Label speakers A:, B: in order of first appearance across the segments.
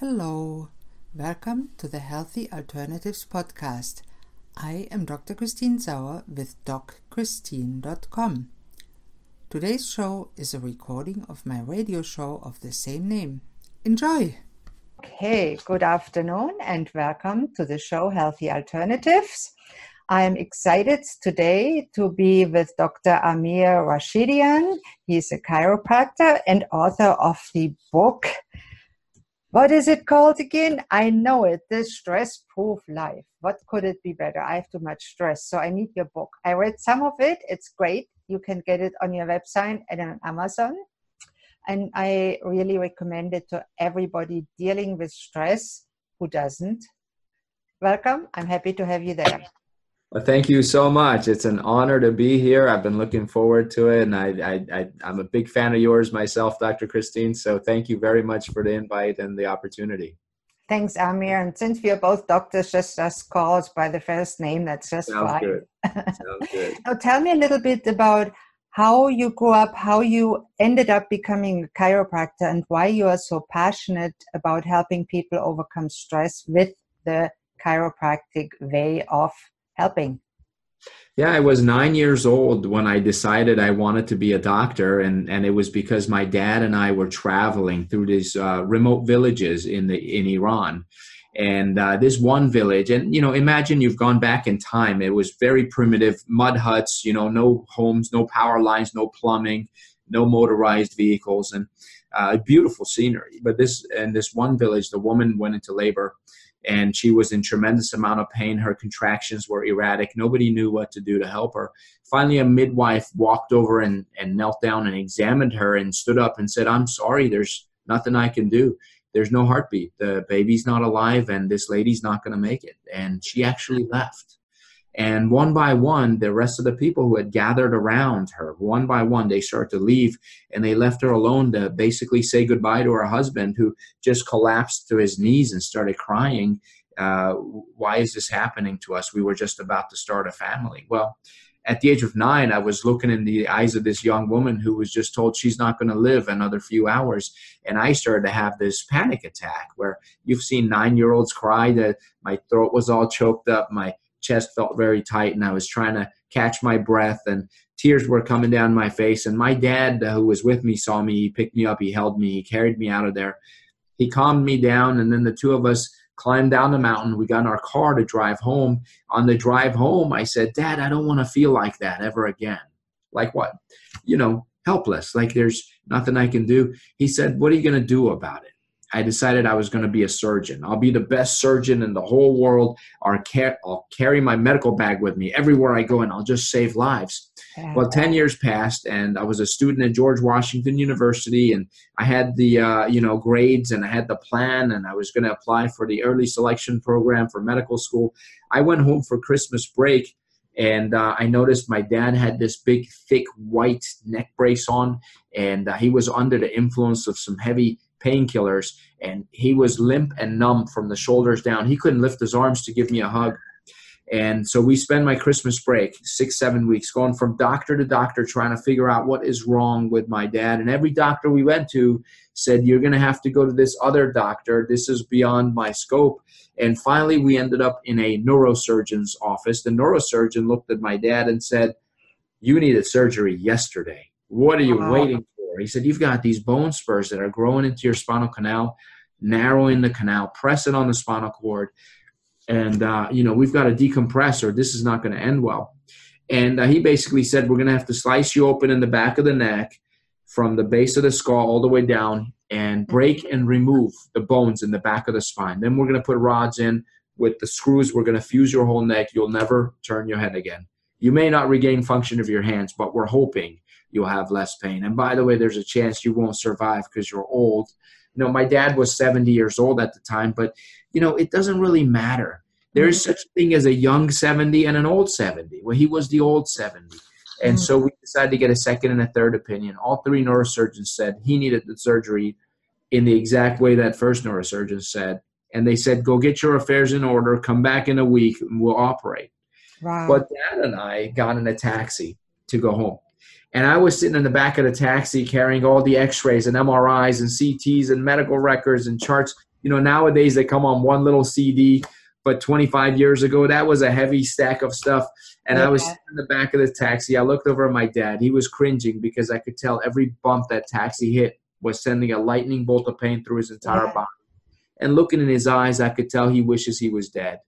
A: Hello, welcome to the Healthy Alternatives podcast. I am Dr. Christine Sauer with DocChristine.com. Today's show is a recording of my radio show of the same name. Enjoy! Okay, good afternoon and welcome to the show Healthy Alternatives. I'm excited today to be with Dr. Amir Rashidian. He's a chiropractor and author of the book what is it called again? I know it. The stress proof life. What could it be better? I have too much stress, so I need your book. I read some of it. It's great. You can get it on your website and on Amazon. And I really recommend it to everybody dealing with stress who doesn't. Welcome. I'm happy to have you there.
B: Well, thank you so much. It's an honor to be here. I've been looking forward to it, and I, I, I, am a big fan of yours myself, Dr. Christine. So thank you very much for the invite and the opportunity.
A: Thanks, Amir. And since we are both doctors, just us called by the first name. That's just
B: Sounds
A: fine.
B: Good. Sounds good.
A: now, tell me a little bit about how you grew up, how you ended up becoming a chiropractor, and why you are so passionate about helping people overcome stress with the chiropractic way of helping?
B: Yeah, I was nine years old when I decided I wanted to be a doctor, and, and it was because my dad and I were traveling through these uh, remote villages in the in Iran, and uh, this one village, and you know, imagine you've gone back in time. It was very primitive, mud huts, you know, no homes, no power lines, no plumbing, no motorized vehicles, and uh, beautiful scenery. But this and this one village, the woman went into labor and she was in tremendous amount of pain. Her contractions were erratic. Nobody knew what to do to help her. Finally a midwife walked over and, and knelt down and examined her and stood up and said i'm sorry. There's nothing i can do. There's no heartbeat. The baby's not alive and this lady's not going to make it. And she actually left and one by one, the rest of the people who had gathered around her, one by one, they started to leave and they left her alone to basically say goodbye to her husband, who just collapsed to his knees and started crying. Uh, why is this happening to us? We were just about to start a family. Well, at the age of nine, I was looking in the eyes of this young woman who was just told she's not going to live another few hours. And I started to have this panic attack where you've seen nine year olds cry that my throat was all choked up, my chest felt very tight and I was trying to catch my breath and tears were coming down my face. And my dad, uh, who was with me, saw me. He picked me up, he held me, he carried me out of there. He calmed me down, and then the two of us climbed down the mountain. We got in our car to drive home. On the drive home, I said, Dad, I don't want to feel like that ever again. Like what? You know, helpless, like there's nothing I can do. He said, What are you going to do about it? I decided I was going to be a surgeon. I'll be the best surgeon in the whole world. I'll, carry my medical bag with me everywhere I go and I'll just save lives. Well, 10 years passed and I was a student at George Washington University and I had the, uh, you know, grades and I had the plan and I was going to apply for the early selection program for medical school. I went home for Christmas break and uh, I noticed my dad had this big, thick white neck brace on, and uh, he was under the influence of some heavy painkillers, and he was limp and numb from the shoulders down. He couldn't lift his arms to give me a hug. And so we spend my Christmas break, six, seven weeks, going from doctor to doctor, trying to figure out what is wrong with my dad. And every doctor we went to said, You're going to have to go to this other doctor. This is beyond my scope. And finally, we ended up in a neurosurgeon's office. The neurosurgeon looked at my dad and said, You needed surgery yesterday. What are you waiting he said, You've got these bone spurs that are growing into your spinal canal, narrowing the canal, pressing on the spinal cord. And, uh, you know, we've got to decompress or this is not going to end well. And uh, he basically said, We're going to have to slice you open in the back of the neck from the base of the skull all the way down and break and remove the bones in the back of the spine. Then we're going to put rods in with the screws. We're going to fuse your whole neck. You'll never turn your head again. You may not regain function of your hands, but we're hoping you'll have less pain. And by the way, there's a chance you won't survive because you're old. You know, my dad was 70 years old at the time, but you know, it doesn't really matter. There is such a thing as a young 70 and an old 70. Well, he was the old 70. And so we decided to get a second and a third opinion. All three neurosurgeons said he needed the surgery in the exact way that first neurosurgeon said. And they said, go get your affairs in order, come back in a week, and we'll operate. Wow. But dad and I got in a taxi to go home. And I was sitting in the back of the taxi carrying all the x rays and MRIs and CTs and medical records and charts. you know nowadays they come on one little cd but 25 years ago that was a heavy stack of stuff. And i was in the back of the taxi. I looked over at my dad. He was cringing because i could tell every bump that taxi hit was sending a lightning bolt of pain through his entire yeah. body. And looking in his eyes i could tell he wishes he was dead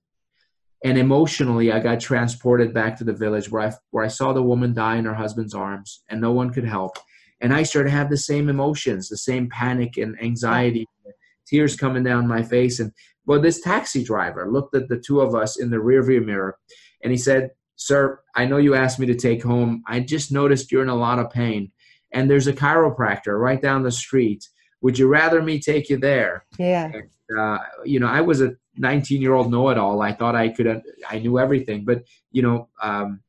B: and emotionally i got transported back to the village where i where i saw the woman die in her husband's arms and no one could help. And i started to have the same emotions the same panic and anxiety tears coming down my face. And well this taxi driver looked at the two of us in the rearview mirror and he said sir i know you asked me to take home. I just noticed you're in a lot of pain. And there's a chiropractor right down the street would you rather me take you there?
A: Yeah.
B: And, uh, you know i was a 19 year old know-it-all. I thought i could i knew everything. But you know um,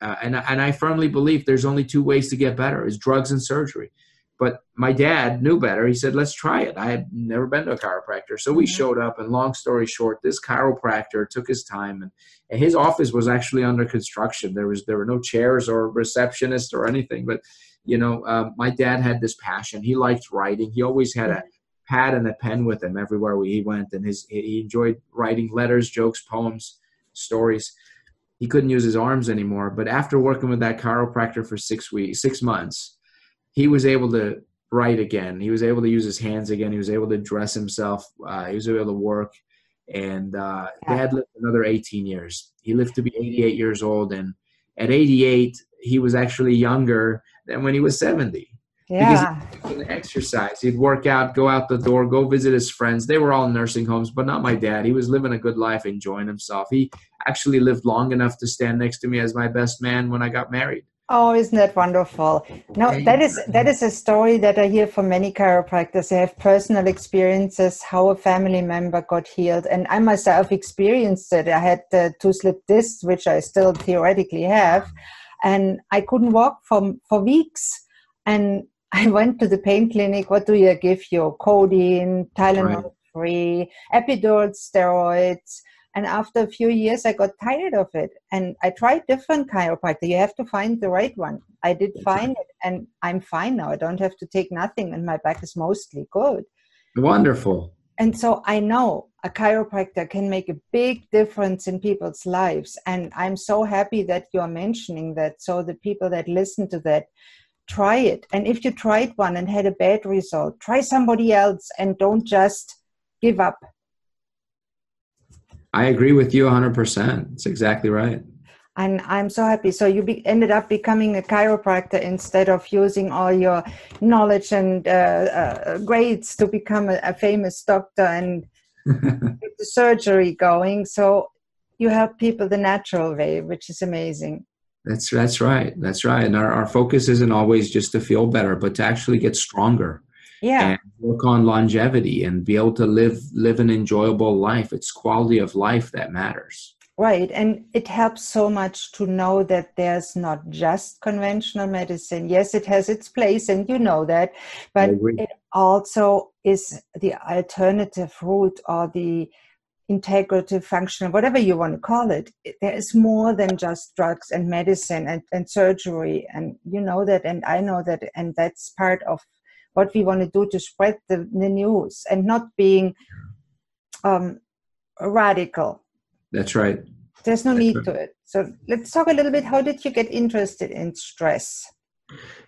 B: uh, and, and i firmly believe there's only two ways to get better is drugs and surgery. But my dad knew better. He said let's try it. I had never been to a chiropractor. So we mm-hmm. showed up and long story short this chiropractor took his time and, and his office was actually under construction. There was there were no chairs or receptionist or anything. But you know uh, my dad had this passion he liked writing he always had a pad and a pen with him everywhere he went, and his he enjoyed writing letters, jokes, poems, stories. He couldn't use his arms anymore, but after working with that chiropractor for six weeks, six months, he was able to write again. He was able to use his hands again. He was able to dress himself. Uh, he was able to work, and uh, Dad lived another 18 years. He lived to be 88 years old, and at 88, he was actually younger than when he was 70
A: yeah.
B: Because he'd exercise. He'd work out, go out the door, go visit his friends. They were all in nursing homes, but not my dad. He was living a good life, enjoying himself. He actually lived long enough to stand next to me as my best man when I got married.
A: Oh, isn't that wonderful? No, that is that is a story that I hear from many chiropractors. They have personal experiences how a family member got healed, and I myself experienced it. I had uh, two slip discs, which I still theoretically have, and I couldn't walk for for weeks. And I went to the pain clinic. What do you give you? Codeine, Tylenol free, epidural steroids. And after a few years, I got tired of it. And I tried different chiropractor. You have to find the right one. I did That's find right. it, and I'm fine now. I don't have to take nothing, and my back is mostly good.
B: Wonderful.
A: And so I know a chiropractor can make a big difference in people's lives. And I'm so happy that you're mentioning that. So the people that listen to that, try it. And if you tried one and had a bad result, try somebody else and don't just give up.
B: I agree with you 100%. It's exactly right.
A: And I'm so happy. So you be, ended up becoming a chiropractor instead of using all your knowledge and uh, uh, grades to become a, a famous doctor and the surgery going. So you help people the natural way, which is amazing.
B: That's that's right. That's right. And our, our focus isn't always just to feel better, but to actually get stronger.
A: Yeah.
B: And work on longevity and be able to live live an enjoyable life. It's quality of life that matters.
A: Right. And it helps so much to know that there's not just conventional medicine. Yes, it has its place, and you know that, but it also is the alternative route or the integrative function, whatever you want to call it, there is more than just drugs and medicine and, and surgery. And you know that, and I know that, and that's part of what we want to do to spread the, the news and not being um, radical.
B: That's right.
A: There's no
B: that's
A: need
B: right.
A: to it. So let's talk a little bit. How did you get interested in stress?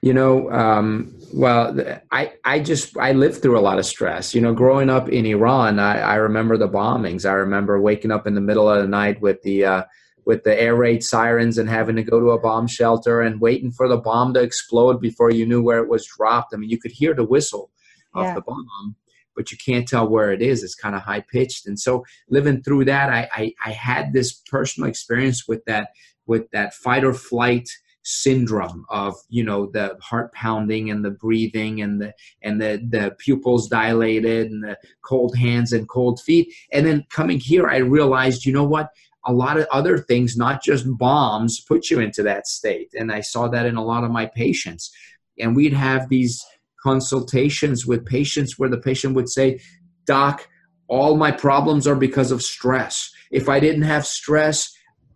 B: You know, um, well, I I just I lived through a lot of stress. You know, growing up in Iran, I, I remember the bombings. I remember waking up in the middle of the night with the uh, with the air raid sirens and having to go to a bomb shelter and waiting for the bomb to explode before you knew where it was dropped. I mean, you could hear the whistle of yeah. the bomb, but you can't tell where it is. It's kind of high pitched. And so living through that, I, I I had this personal experience with that with that fight or flight syndrome of you know the heart pounding and the breathing and the and the the pupils dilated and the cold hands and cold feet. And then coming here i realized you know what? A lot of other things not just bombs put you into that state. And i saw that in a lot of my patients. And we'd have these consultations with patients where the patient would say doc all my problems are because of stress. If i didn't have stress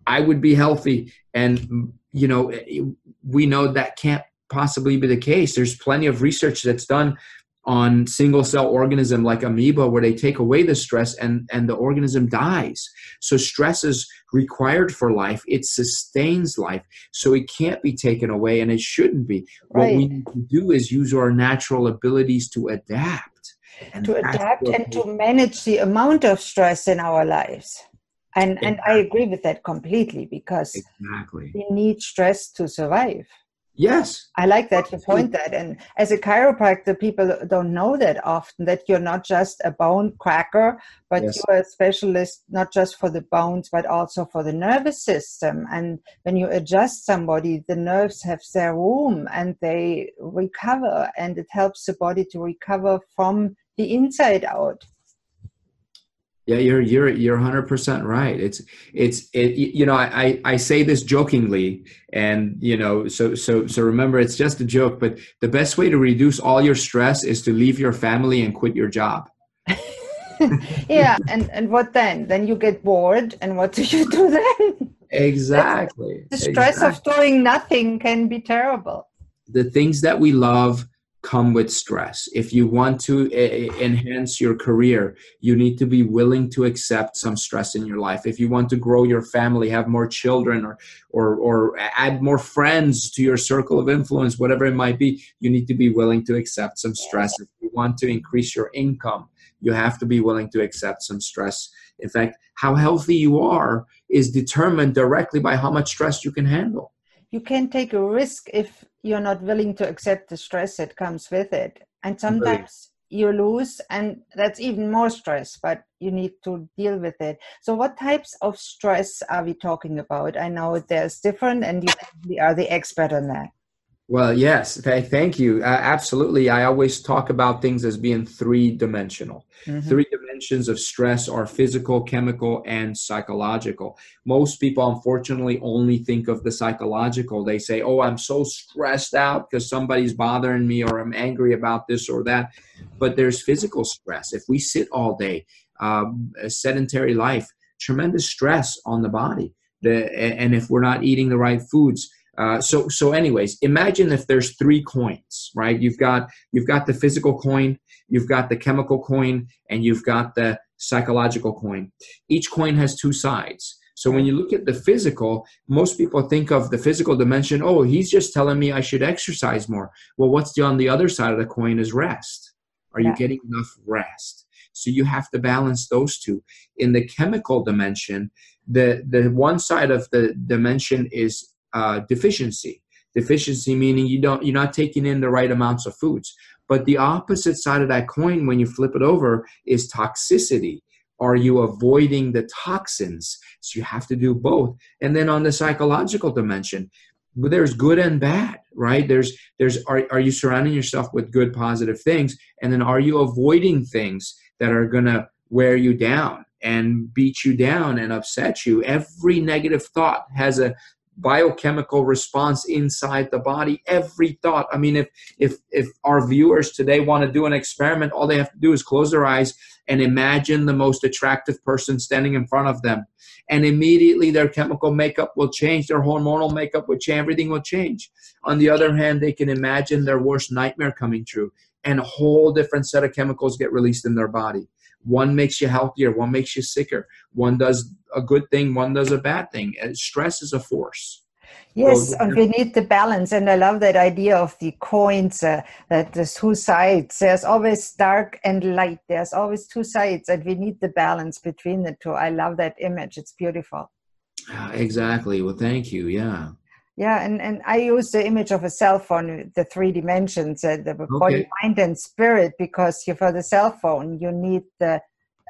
B: i would be healthy. And you know eh, eh, we know that can't possibly be the case. There's plenty of research that's done on single cell organism like amoeba where they take away the stress and and the organism dies. So stress is required for life. It sustains life. So it can't be taken away and it shouldn't be. Right. what we need to do is use our natural abilities to adapt.
A: And to adapt and to manage the amount of stress in our lives and exactly. and i agree with that completely because
B: exactly
A: we need stress to survive
B: Yes.
A: I like that you point that. And as a chiropractor, people don't know that often that you're not just a bone cracker, but yes. you're a specialist not just for the bones, but also for the nervous system. And when you adjust somebody, the nerves have their room and they recover, and it helps the body to recover from the inside out.
B: Yeah, you're you're you're 100 percent right. It's it's it, you know I I say this jokingly, and you know so so so remember it's just a joke. But the best way to reduce all your stress is to leave your family and quit your job.
A: yeah, and and what then? Then you get bored, and what do you do then?
B: Exactly.
A: the stress exactly. of doing nothing can be terrible.
B: The things that we love come with stress. If you want to uh, enhance your career, you need to be willing to accept some stress in your life. If you want to grow your family, have more children or or or add more friends to your circle of influence, whatever it might be, you need to be willing to accept some stress. If you want to increase your income, you have to be willing to accept some stress. In fact, how healthy you are is determined directly by how much stress you can handle.
A: You can take a risk if you're not willing to accept the stress that comes with it. And sometimes you lose and that's even more stress but you need to deal with it. So what types of stress are we talking about? I know there's different and you are the expert on that
B: well, yes, th- thank you. Uh, absolutely. I always talk about things as being three dimensional. Mm-hmm. Three dimensions of stress are physical, chemical, and psychological. Most people, unfortunately, only think of the psychological. They say, Oh, I'm so stressed out because somebody's bothering me, or I'm angry about this or that. But there's physical stress. If we sit all day, um, a sedentary life, tremendous stress on the body. The, and if we're not eating the right foods, uh, so so anyways imagine if there's three coins right? You've got you've got the physical coin you've got the chemical coin and you've got the psychological coin. Each coin has two sides. So when you look at the physical most people think of the physical dimension oh he's just telling me i should exercise more. Well what's on the other side of the coin is rest. Are yeah. you getting enough rest? So you have to balance those two. In the chemical dimension the the one side of the dimension is uh, deficiency. Deficiency meaning you don't you're not taking in the right amounts of foods. But the opposite side of that coin, when you flip it over, is toxicity. Are you avoiding the toxins? So you have to do both. And then on the psychological dimension, there's good and bad right there's there's are, are you surrounding yourself with good positive things and then are you avoiding things that are to wear you down and beat you down and upset you every negative thought has a biochemical response inside the body every thought. I mean if if if our viewers today want to do an experiment all they have to do is close their eyes and imagine the most attractive person standing in front of them. And immediately their chemical makeup will change their hormonal makeup will change everything will change. On the other hand they can imagine their worst nightmare coming true and a whole different set of chemicals get released in their body one makes you healthier, one makes you sicker. One does a good thing, one does a bad thing. Uh, stress is a force.
A: Yes, so, uh, and we need the balance. And I love that idea of the coins, uh, that there's two sides. There's always dark and light. There's always two sides, and we need the balance between the two. I love that image. It's beautiful.
B: Ah, exactly. Well, thank you. Yeah.
A: Yeah, and, and I use the image of a cell phone, the three dimensions, uh, the okay. body, mind, and spirit, because you, for the cell phone, you need the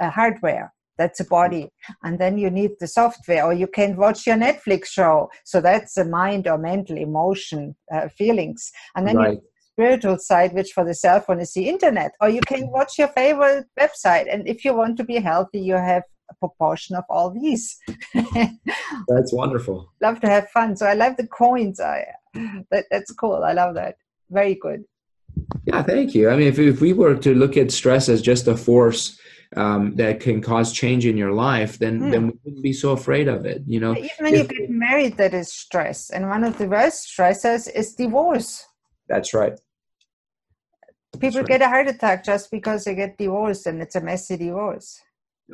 A: uh, hardware. That's a body. And then you need the software, or you can watch your Netflix show. So that's the mind or mental emotion uh, feelings. And then right. you spiritual side, which for the cell phone is the internet, or you can watch your favorite website. And if you want to be healthy, you have proportion of all these.
B: that's wonderful.
A: Love to have fun. So I love the coins. I that, that's cool. I love that. Very good.
B: Yeah, thank you. I mean, if, if we were to look at stress as just a force um, that can cause change in your life, then hmm. then we wouldn't be so afraid of it. You know,
A: even when if, you get married, that is stress, and one of the worst stresses is divorce.
B: That's right.
A: People right. get a heart attack just because they get divorced and it's a messy divorce.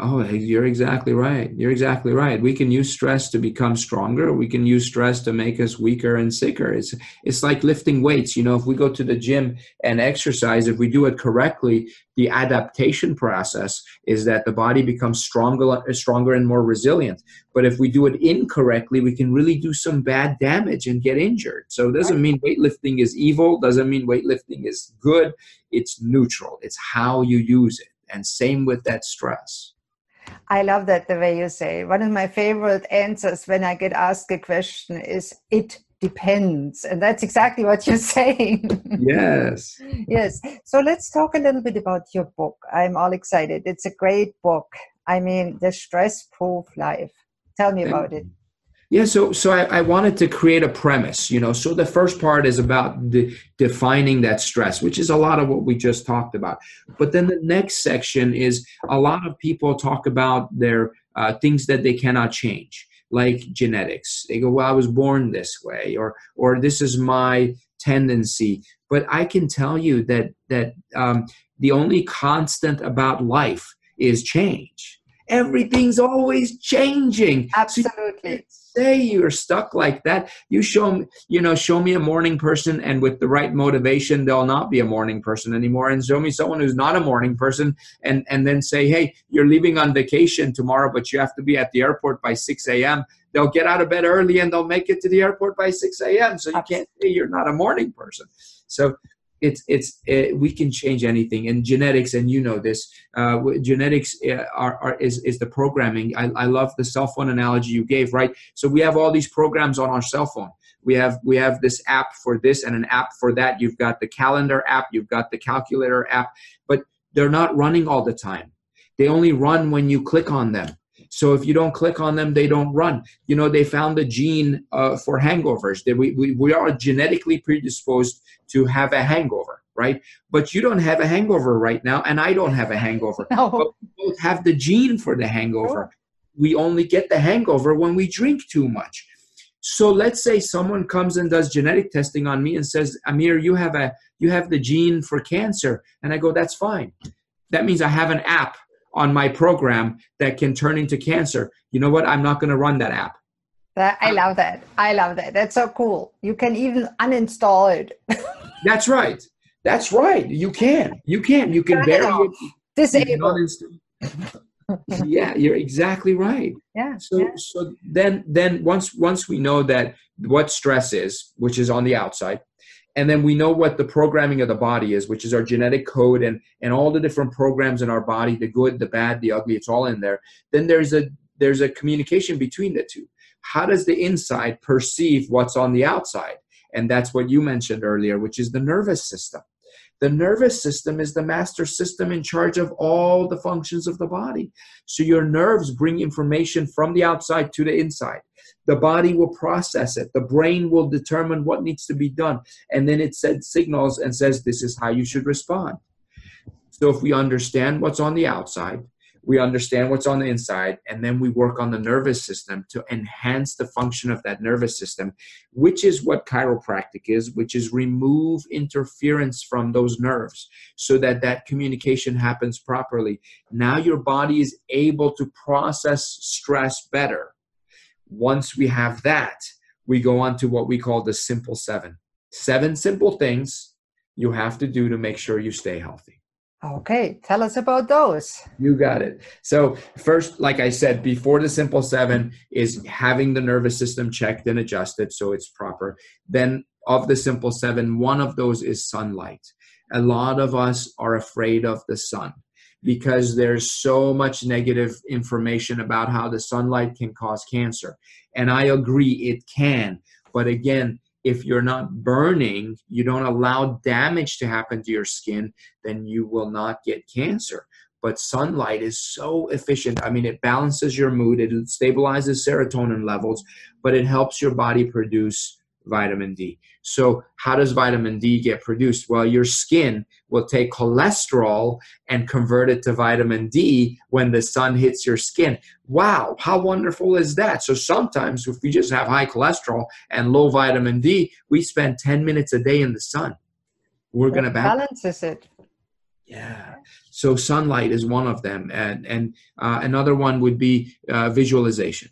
B: Oh, you're exactly right. You're exactly right. We can use stress to become stronger. We can use stress to make us weaker and sicker. It's it's like lifting weights. You know, if we go to the gym and exercise, if we do it correctly, the adaptation process is that the body becomes stronger, stronger and more resilient. But if we do it incorrectly, we can really do some bad damage and get injured. So it doesn't mean weightlifting is evil. Doesn't mean weightlifting is good. It's neutral. It's how you use it. And same with that stress.
A: I love that the way you say. One of my favorite answers when I get asked a question is it depends. And that's exactly what you're saying.
B: Yes.
A: yes. So let's talk a little bit about your book. I'm all excited. It's a great book. I mean, The Stress Proof Life. Tell me about it.
B: Yeah, so so I, I, wanted to create a premise, you know. So the first part is about de- defining that stress, which is a lot of what we just talked about. But then the next section is a lot of people talk about their uh, things that they cannot change, like genetics. They go, "Well, I was born this way," or "or this is my tendency." But I can tell you that that um, the only constant about life is change everything's always changing
A: absolutely
B: so say you're stuck like that you show me you know show me a morning person and with the right motivation they'll not be a morning person anymore. And show me someone who's not a morning person and and then say hey you're leaving on vacation tomorrow but you have to be at the airport by 6 a.m they'll get out of bed early and they'll make it to the airport by 6 a.m so you can't say you're not a morning person. So it's it's it, we can change anything. And genetics and you know this uh, genetics uh, are, are is, is the programming. I, I love the cell phone analogy you gave right? So we have all these programs on our cell phone. We have we have this app for this and an app for that. You've got the calendar app. You've got the calculator app. But they're not running all the time. They only run when you click on them so if you don't click on them, they don't run. You know, they found the gene uh, for hangovers. That we, we, we are genetically predisposed to have a hangover, right? But you don't have a hangover right now, and I don't have a hangover. No. But we both have the gene for the hangover. We only get the hangover when we drink too much. So let's say someone comes and does genetic testing on me and says, Amir, you have a you have the gene for cancer. And I go, that's fine. That means I have an app on my program that can turn into cancer. You know what? I'm not going to run that app.
A: That, I love that. I love that. That's so cool. You can even uninstall it.
B: That's right. That's right. You can. You can. You can bury it.
A: Disable.
B: yeah, you're exactly right.
A: Yeah.
B: So
A: yeah.
B: so then then once once we know that what stress is, which is on the outside, and then we know what the programming of the body is which is our genetic code and and all the different programs in our body the good the bad the ugly it's all in there. Then there's a there's a communication between the two. How does the inside perceive what's on the outside? And that's what you mentioned earlier which is the nervous system the nervous system is the master system in charge of all the functions of the body. So your nerves bring information from the outside to the inside. The body will process it. The brain will determine what needs to be done. And then it sends signals and says this is how you should respond. So if we understand what's on the outside we understand what's on the inside and then we work on the nervous system to enhance the function of that nervous system which is what chiropractic is which is remove interference from those nerves so that that communication happens properly. Now your body is able to process stress better. Once we have that we go on to what we call the simple seven. Seven simple things you have to do to make sure you stay healthy
A: Okay, tell us about those.
B: You got it. So, first, like I said, before the simple seven is having the nervous system checked and adjusted so it's proper. Then, of the simple seven, one of those is sunlight. A lot of us are afraid of the sun because there's so much negative information about how the sunlight can cause cancer. And I agree, it can. But again, if you're not burning, you don't allow damage to happen to your skin, then you will not get cancer. But sunlight is so efficient. I mean, it balances your mood, it stabilizes serotonin levels, but it helps your body produce vitamin D. So, how does vitamin D get produced? Well, your skin will take cholesterol and convert it to vitamin D when the sun hits your skin. Wow, how wonderful is that? So, sometimes if we just have high cholesterol and low vitamin D, we spend 10 minutes a day in the sun. We're going to
A: balance. balances it.
B: Yeah. So sunlight is one of them, and and uh, another one would be uh, visualization.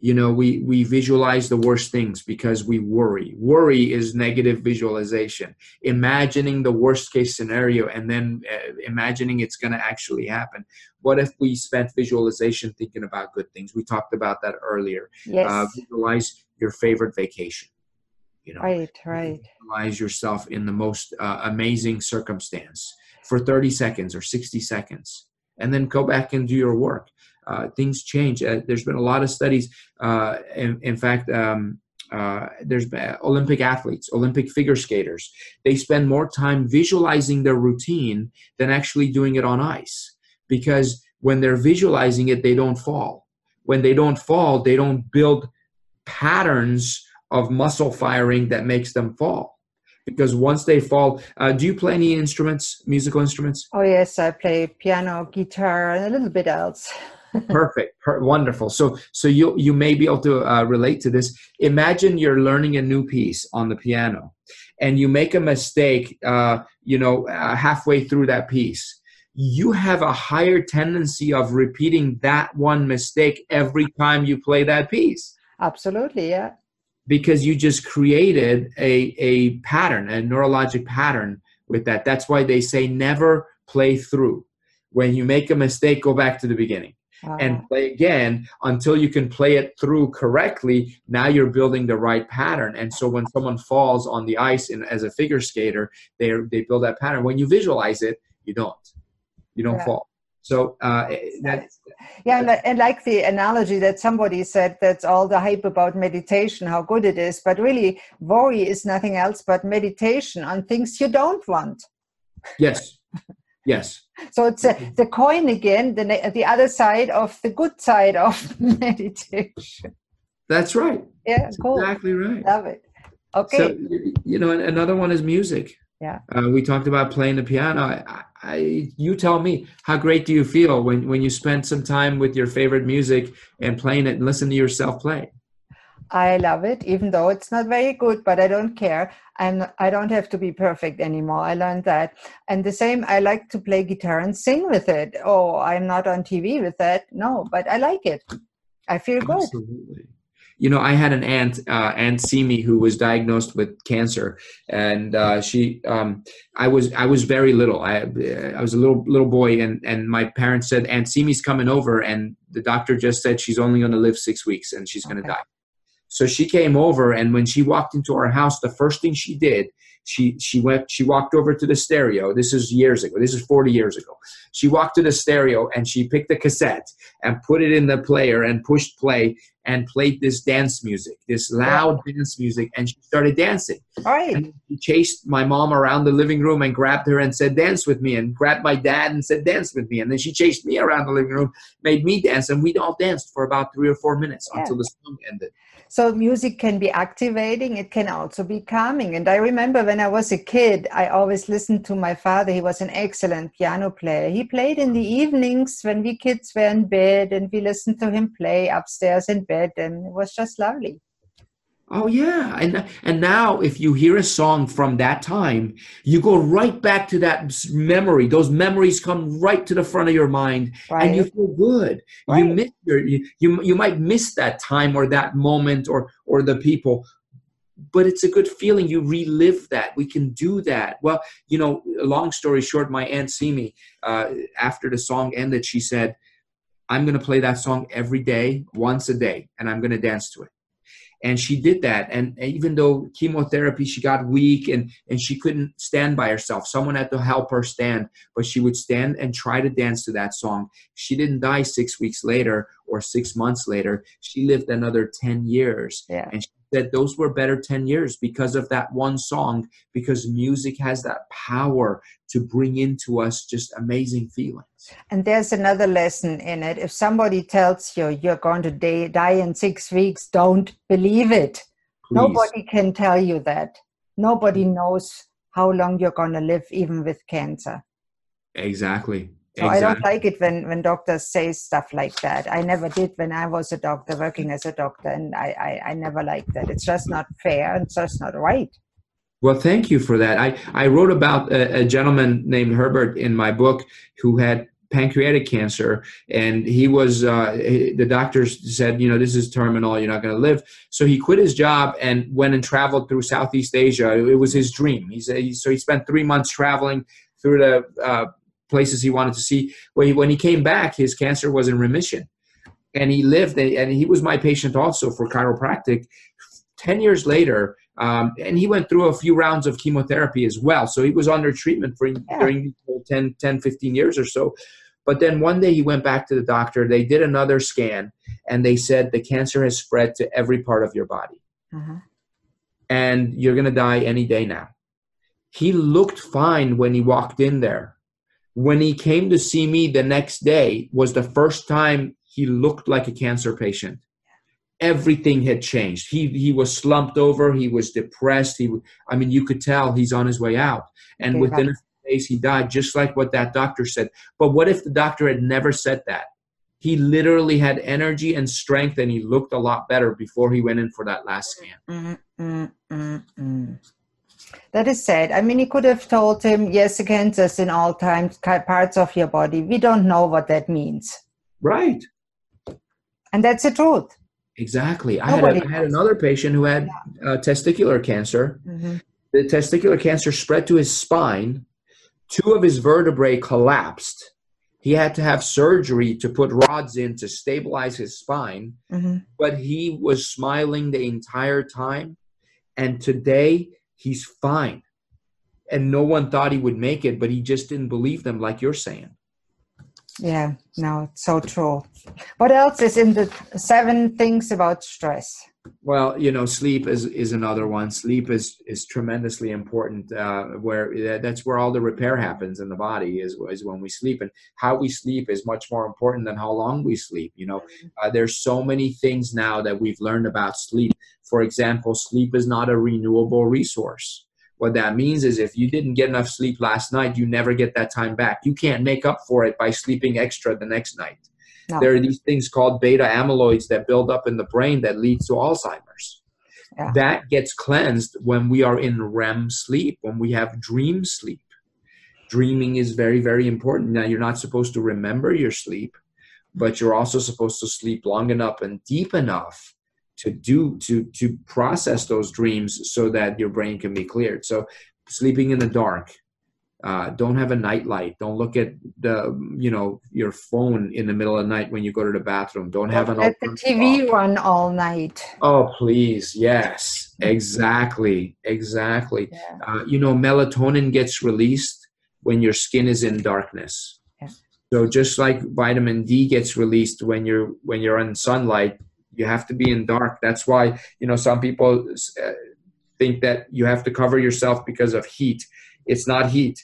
B: You know, we we visualize the worst things because we worry. Worry is negative visualization, imagining the worst case scenario and then uh, imagining it's going to actually happen. What if we spent visualization thinking about good things? We talked about that earlier.
A: Yes.
B: Uh, visualize your favorite vacation. You know,
A: right, right.
B: visualize yourself in the most uh, amazing circumstance for 30 seconds or 60 seconds and then go back and do your work things change. Uh, there's been a lot of studies uh, in, in, fact um, uh, there's olympic athletes olympic figure skaters. They spend more time visualizing their routine than actually doing it on ice because when they're visualizing it they don't fall. When they don't fall they don't build patterns of muscle firing that makes them fall because once they fall uh, do you play any instruments musical instruments?
A: Oh yes i play piano guitar and a little bit else
B: perfect. Per- wonderful. So so you you may be able to uh, relate to this. Imagine you're learning a new piece on the piano and you make a mistake uh, you know uh, halfway through that piece. You have a higher tendency of repeating that one mistake every time you play that piece.
A: Absolutely yeah.
B: Because you just created a, a pattern, a neurologic pattern with that. That's why they say never play through. When you make a mistake, go back to the beginning and play again until you can play it through correctly. Now you're building the right pattern. And so when someone falls on the ice in, as a figure skater, they they build that pattern. When you visualize it, you don't. You don't yeah. fall. So uh, that,
A: yeah, and, and like the analogy that somebody said, that's all the hype about meditation, how good it is. But really, worry is nothing else but meditation on things you don't want.
B: Yes. Yes.
A: so it's a, the coin again, the the other side of the good side of meditation.
B: That's right.
A: Yeah,
B: That's
A: cool.
B: Exactly right.
A: Love it. Okay.
B: So, you know, another one is music.
A: Yeah.
B: Uh, we talked about playing the piano. I, I, you tell me, how great do you feel when, when you spend some time with your favorite music and playing it and listen to yourself play?
A: I love it, even though it's not very good, but I don't care. I'm I don't have to be perfect anymore. I learned that. And the same, I like to play guitar and sing with it. Oh, I'm not on TV with that. No, but I like it. I feel good.
B: Absolutely you know, I had an aunt, uh, Aunt Simi, who was diagnosed with cancer, and uh, she, um, I was, I was very little. I, I was a little little boy, and and my parents said Aunt Simi's coming over, and the doctor just said she's only going to live six weeks and she's going to die. So she came over, and when she walked into our house, the first thing she did, she she went, she walked over to the stereo. This is years ago. This is forty years ago. She walked to the stereo and she picked the cassette and put it in the player and pushed play and played this dance music, this loud yeah. dance music, and she started dancing.
A: All right.
B: And she chased my mom around the living room and grabbed her and said, Dance with me, and grabbed my dad and said, Dance with me. And then she chased me around the living room, made me dance, and we all danced for about three or four minutes yeah. until the song ended.
A: So music can be activating, it can also be calming. And I remember when I was a kid, I always listened to my father. He was an excellent piano player. He played in the evenings when we kids were in bed and we listened to him play upstairs in bed and it was just lovely.
B: Oh yeah, and and now if you hear a song from that time, you go right back to that memory. Those memories come right to the front of your mind, right. and you feel good. Right. You miss your you, you you might miss that time or that moment or or the people, but it's a good feeling. You relive that. We can do that. Well, you know, long story short, my aunt Simi, uh, after the song ended, she said, "I'm going to play that song every day, once a day, and I'm going to dance to it." and she did that and even though chemotherapy she got weak and and she couldn't stand by herself someone had to help her stand but she would stand and try to dance to that song she didn't die six weeks later or six months later she lived another 10 years
A: yeah.
B: and she that those were better 10 years because of that one song because music has that power to bring into us just amazing feelings.
A: And there's another lesson in it. If somebody tells you you're going to die in six weeks don't believe it. Please. nobody can tell you that. Nobody knows how long you're going to live even with cancer.
B: Exactly
A: so exactly. I don't like it when, when doctors say stuff like that. I never did when I was a doctor, working as a doctor, and I, I, I never liked that. It's just not fair and it's just not right.
B: Well, thank you for that. I, I wrote about a, a gentleman named Herbert in my book who had pancreatic cancer and he was uh, the doctors said you know this is terminal you're not going to live so he quit his job and went and traveled through southeast asia it was his dream he said so he spent three months traveling through the uh, places he wanted to see when he, when he came back his cancer was in remission and he lived and he was my patient also for chiropractic 10 years later um, and he went through a few rounds of chemotherapy as well. So he was under treatment for yeah. during 10, 10, 15 years or so. But then one day he went back to the doctor. They did another scan and they said the cancer has spread to every part of your body. Mm-hmm. And you're going to die any day now. He looked fine when he walked in there. When he came to see me the next day was the first time he looked like a cancer patient everything had changed. He he was slumped over. He was depressed. He, I mean, you could tell he's on his way out. And okay, within a few days, he died, just like what that doctor said. But what if the doctor had never said that? He literally had energy and strength, and he looked a lot better before he went in for that last scan. Mm-hmm,
A: mm-hmm. That is sad. I mean, he could have told him, yes, cancers in all times, parts of your body. We don't know what that means.
B: Right.
A: And that's the truth.
B: Exactly. I had, a, I had another patient who had uh, testicular cancer. Mm-hmm. The testicular cancer spread to his spine. Two of his vertebrae collapsed. He had to have surgery to put rods in to stabilize his spine. Mm-hmm. But he was smiling the entire time. And today he's fine. And no one thought he would make it, but he just didn't believe them, like you're saying.
A: Yeah, no, it's so true. What else is in the seven things about stress?
B: Well, you know, sleep is is another one. Sleep is is tremendously important. Uh, where that's where all the repair happens in the body is is when we sleep, and how we sleep is much more important than how long we sleep. You know, uh, there's so many things now that we've learned about sleep. For example, sleep is not a renewable resource. What that means is if you didn't get enough sleep last night, you never get that time back. You can't make up for it by sleeping extra the next night. No. There are these things called beta amyloids that build up in the brain that leads to Alzheimer's. Yeah. That gets cleansed when we are in REM sleep, when we have dream sleep. Dreaming is very, very important. Now, you're not supposed to remember your sleep, but you're also supposed to sleep long enough and deep enough to do to to process those dreams so that your brain can be cleared so sleeping in the dark uh, don't have a night light. Don't look at the you know your phone in the middle of the night when you go to the bathroom. Don't have an
A: let the tv run all night.
B: Oh please. Yes. Exactly. Exactly. Yeah. uh, you know melatonin gets released when your skin is in darkness. Yeah. so just like vitamin d gets released when you're when you're in sunlight you have to be in dark. That's why you know some people uh, think that you have to cover yourself because of heat. It's not heat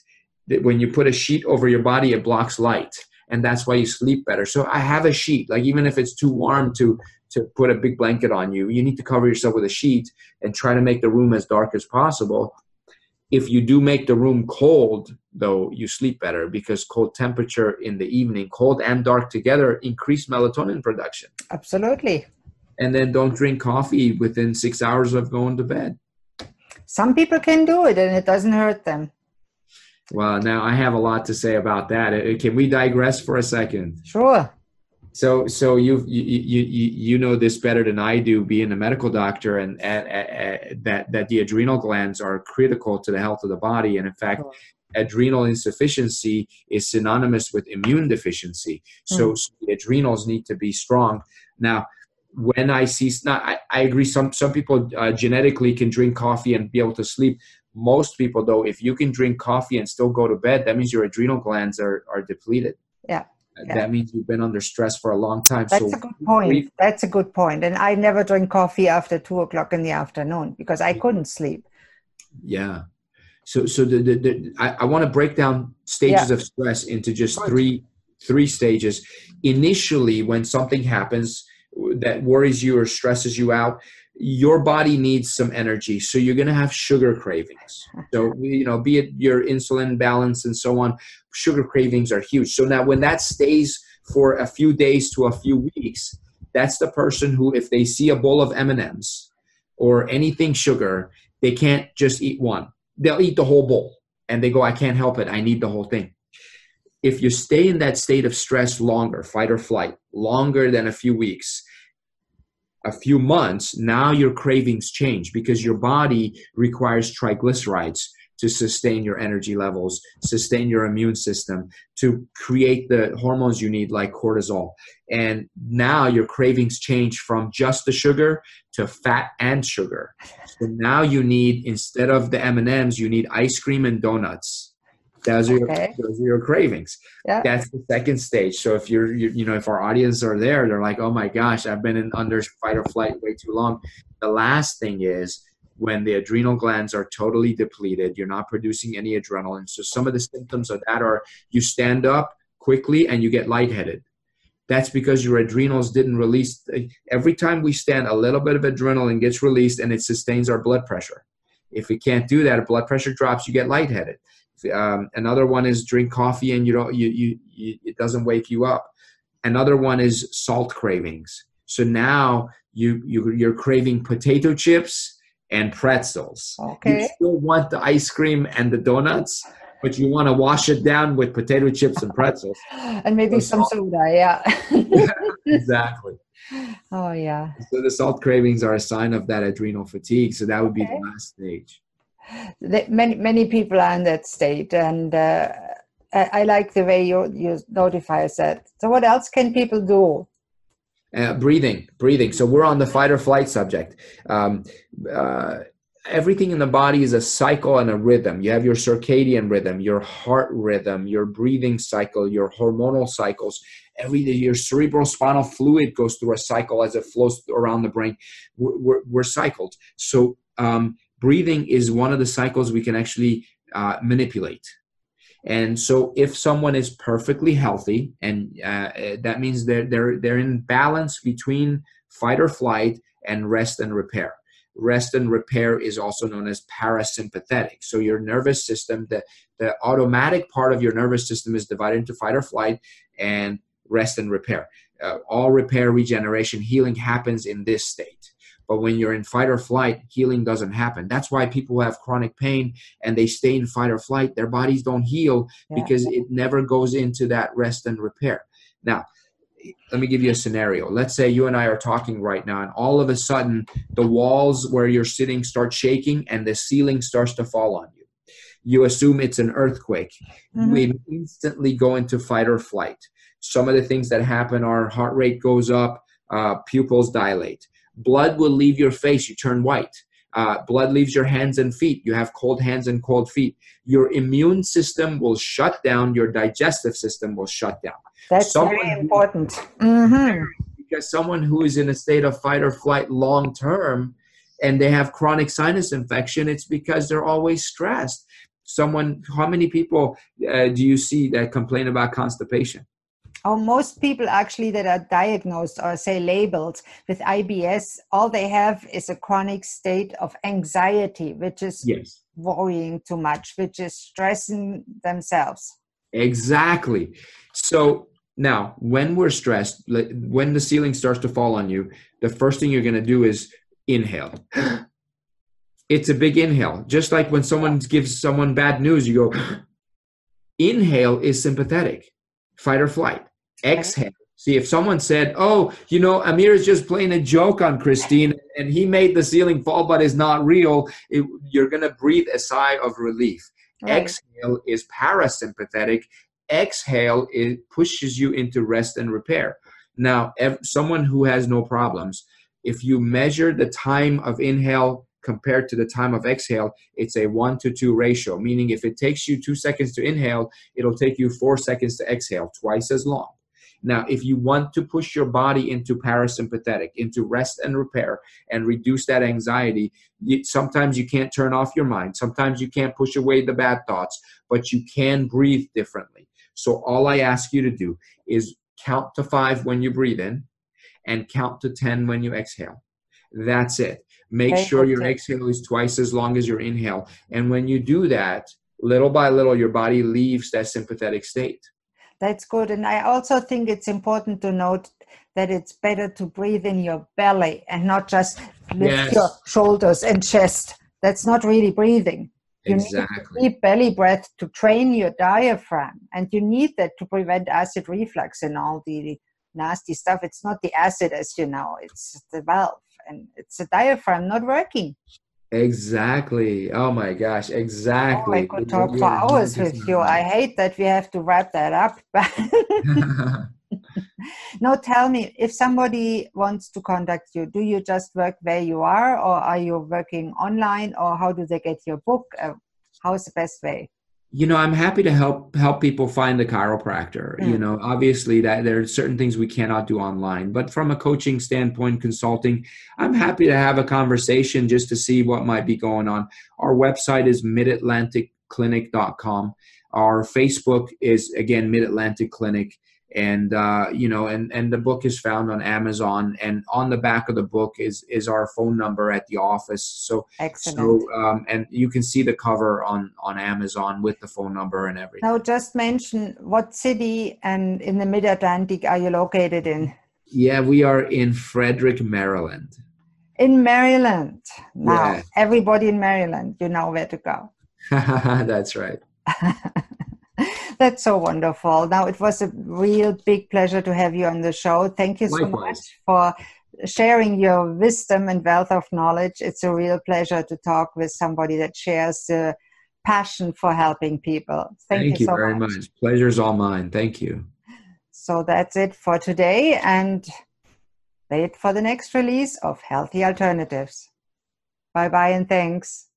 B: when you put a sheet over your body it blocks light and that's why you sleep better so i have a sheet like even if it's too warm to to put a big blanket on you you need to cover yourself with a sheet and try to make the room as dark as possible if you do make the room cold though you sleep better because cold temperature in the evening cold and dark together increase melatonin production
A: absolutely
B: and then don't drink coffee within six hours of going to bed.
A: Some people can do it and it doesn't hurt them.
B: Well, now I have a lot to say about that. Uh, can we digress for a second?
A: Sure.
B: So, so you you you you know this better than I do, being a medical doctor, and, and, and that that the adrenal glands are critical to the health of the body, and in fact, sure. adrenal insufficiency is synonymous with immune deficiency. So, mm. so the adrenals need to be strong. Now, when I see, not, I, I agree. Some some people uh, genetically can drink coffee and be able to sleep. Most people, though, if you can drink coffee and still go to bed, that means your adrenal glands are are depleted.
A: Yeah. Yeah.
B: That means you've been under stress for a long time.
A: That's so a good point. That's a good point. And I never drink coffee after two o'clock in the afternoon because I couldn't sleep.
B: Yeah. So, so the, the, the I, I want to break down stages yeah. of stress into just three three stages. Initially, when something happens, that worries you or stresses you out your body needs some energy so you're going to have sugar cravings so you know be it your insulin balance and so on sugar cravings are huge so now when that stays for a few days to a few weeks that's the person who if they see a bowl of m&ms or anything sugar they can't just eat one. They'll eat the whole bowl and they go, I can't help it. I need the whole thing. If you stay in that state of stress longer, fight or flight, longer than a few weeks, a few months, now your cravings change because your body requires triglycerides to sustain your energy levels, sustain your immune system, to create the hormones you need like cortisol. And now your cravings change from just the sugar to fat and sugar. So now you need instead of the M&Ms, you need ice cream and donuts. Those are, okay. your, those are your cravings. Yeah. That's the second stage. So if you're, you, you know, if our audience are there, they're like, oh my gosh, I've been in under fight or flight way too long. The last thing is when the adrenal glands are totally depleted, you're not producing any adrenaline. So some of the symptoms of that are you stand up quickly and you get lightheaded. That's because your adrenals didn't release. Every time we stand, a little bit of adrenaline gets released and it sustains our blood pressure. If we can't do that, if blood pressure drops, you get lightheaded. Um, another one is drink coffee and you don't, you, you, you, it doesn't wake you up. Another one is salt cravings. So now you, you you're craving potato chips and pretzels. Okay. You still want the ice cream and the donuts, but you want to wash it down with potato chips and pretzels.
A: and maybe so some soda, yeah.
B: exactly.
A: Oh, yeah.
B: So the salt cravings are a sign of that adrenal fatigue. So that would be okay. the last stage.
A: Many, many people are in that state. And uh, I, I like the way you, you notify us that. So, what else can people do?
B: Uh, breathing, breathing. So we're on the fight or flight subject. Um, uh, everything in the body is a cycle and a rhythm. You have your circadian rhythm, your heart rhythm, your breathing cycle, your hormonal cycles. Every day, your cerebral spinal fluid goes through a cycle as it flows around the brain. We're, we're, we're cycled. So um, breathing is one of the cycles we can actually uh, manipulate. And so, if someone is perfectly healthy, and uh, that means they're they're they're in balance between fight or flight and rest and repair. Rest and repair is also known as parasympathetic. So your nervous system, the the automatic part of your nervous system, is divided into fight or flight and rest and repair. Uh, all repair, regeneration, healing happens in this state. But when you're in fight or flight, healing doesn't happen. That's why people have chronic pain and they stay in fight or flight. Their bodies don't heal yeah. because it never goes into that rest and repair. Now, let me give you a scenario. Let's say you and I are talking right now, and all of a sudden, the walls where you're sitting start shaking and the ceiling starts to fall on you. You assume it's an earthquake. Mm-hmm. We instantly go into fight or flight. Some of the things that happen are heart rate goes up, uh, pupils dilate. Blood will leave your face you turn white. Uh, blood leaves your hands and feet you have cold hands and cold feet. Your immune system will shut down your digestive system will shut down.
A: That's someone very important. Who, mm-hmm.
B: because someone who is in a state of fight or flight long term and they have chronic sinus infection it's because they're always stressed. Someone how many people uh, do you see that complain about constipation
A: Oh, most people actually that are diagnosed or say labeled with IBS, all they have is a chronic state of anxiety, which is yes. worrying too much, which is stressing themselves.
B: Exactly. So now, when we're stressed, when the ceiling starts to fall on you, the first thing you're going to do is inhale. it's a big inhale. Just like when someone gives someone bad news, you go, inhale is sympathetic, fight or flight exhale. See, if someone said, "Oh, you know, Amir is just playing a joke on Christine, and he made the ceiling fall, but it's not real," it, you're gonna breathe a sigh of relief. Right. Exhale is parasympathetic. Exhale it pushes you into rest and repair. Now, if, someone who has no problems, if you measure the time of inhale compared to the time of exhale, it's a one to two ratio, meaning if it takes you two seconds to inhale, it'll take you four seconds to exhale, twice as long. Now, if you want to push your body into parasympathetic, into rest and repair, and reduce that anxiety, you, sometimes you can't turn off your mind. Sometimes you can't push away the bad thoughts, but you can breathe differently. So, all I ask you to do is count to five when you breathe in and count to 10 when you exhale. That's it. Make okay, sure your exhale is twice as long as your inhale. And when you do that, little by little, your body leaves that sympathetic state.
A: That's good. And I also think it's important to note that it's better to breathe in your belly and not just lift yes. your shoulders and chest. that's not really breathing. You
B: exactly.
A: need deep belly breath to train your diaphragm, and you need that to prevent acid reflux and all the nasty stuff. It's not the acid, as you know, it's the valve, and it's the diaphragm not working.
B: Exactly. Oh my gosh, exactly.
A: Oh, I could talk for hours with you. I hate that we have to wrap that up. no, tell me, if somebody wants to contact you, do you just work where you are, or are you working online, or how do they get your book? Uh, how is the best way?
B: You know i'm happy to help help people find the chiropractor you know obviously that there are certain things we cannot do online but from a coaching standpoint consulting i'm happy to have a conversation just to see what might be going on. Our website is midatlanticclinic.com our facebook is again mid-atlantic clinic and uh, you know and and the book is found on amazon. And on the back of the book is is our phone number at the office. So
A: Excellent.
B: so um, and you can see the cover on on amazon with the phone number and everything.
A: Now just mention what city and in the mid-atlantic are you located in?
B: Yeah we are in frederick maryland.
A: In maryland. Now yeah. everybody in maryland you know where to go.
B: That's right
A: That's so wonderful. Now, it was a real big pleasure to have you on the show. Thank you so
B: Likewise.
A: much for sharing your wisdom and wealth of knowledge. It's a real pleasure to talk with somebody that shares the passion for helping people. Thank,
B: Thank you,
A: you so
B: very much. much. Pleasure's all mine. Thank you.
A: So that's it for today, and wait for the next release of Healthy Alternatives. Bye bye, and thanks.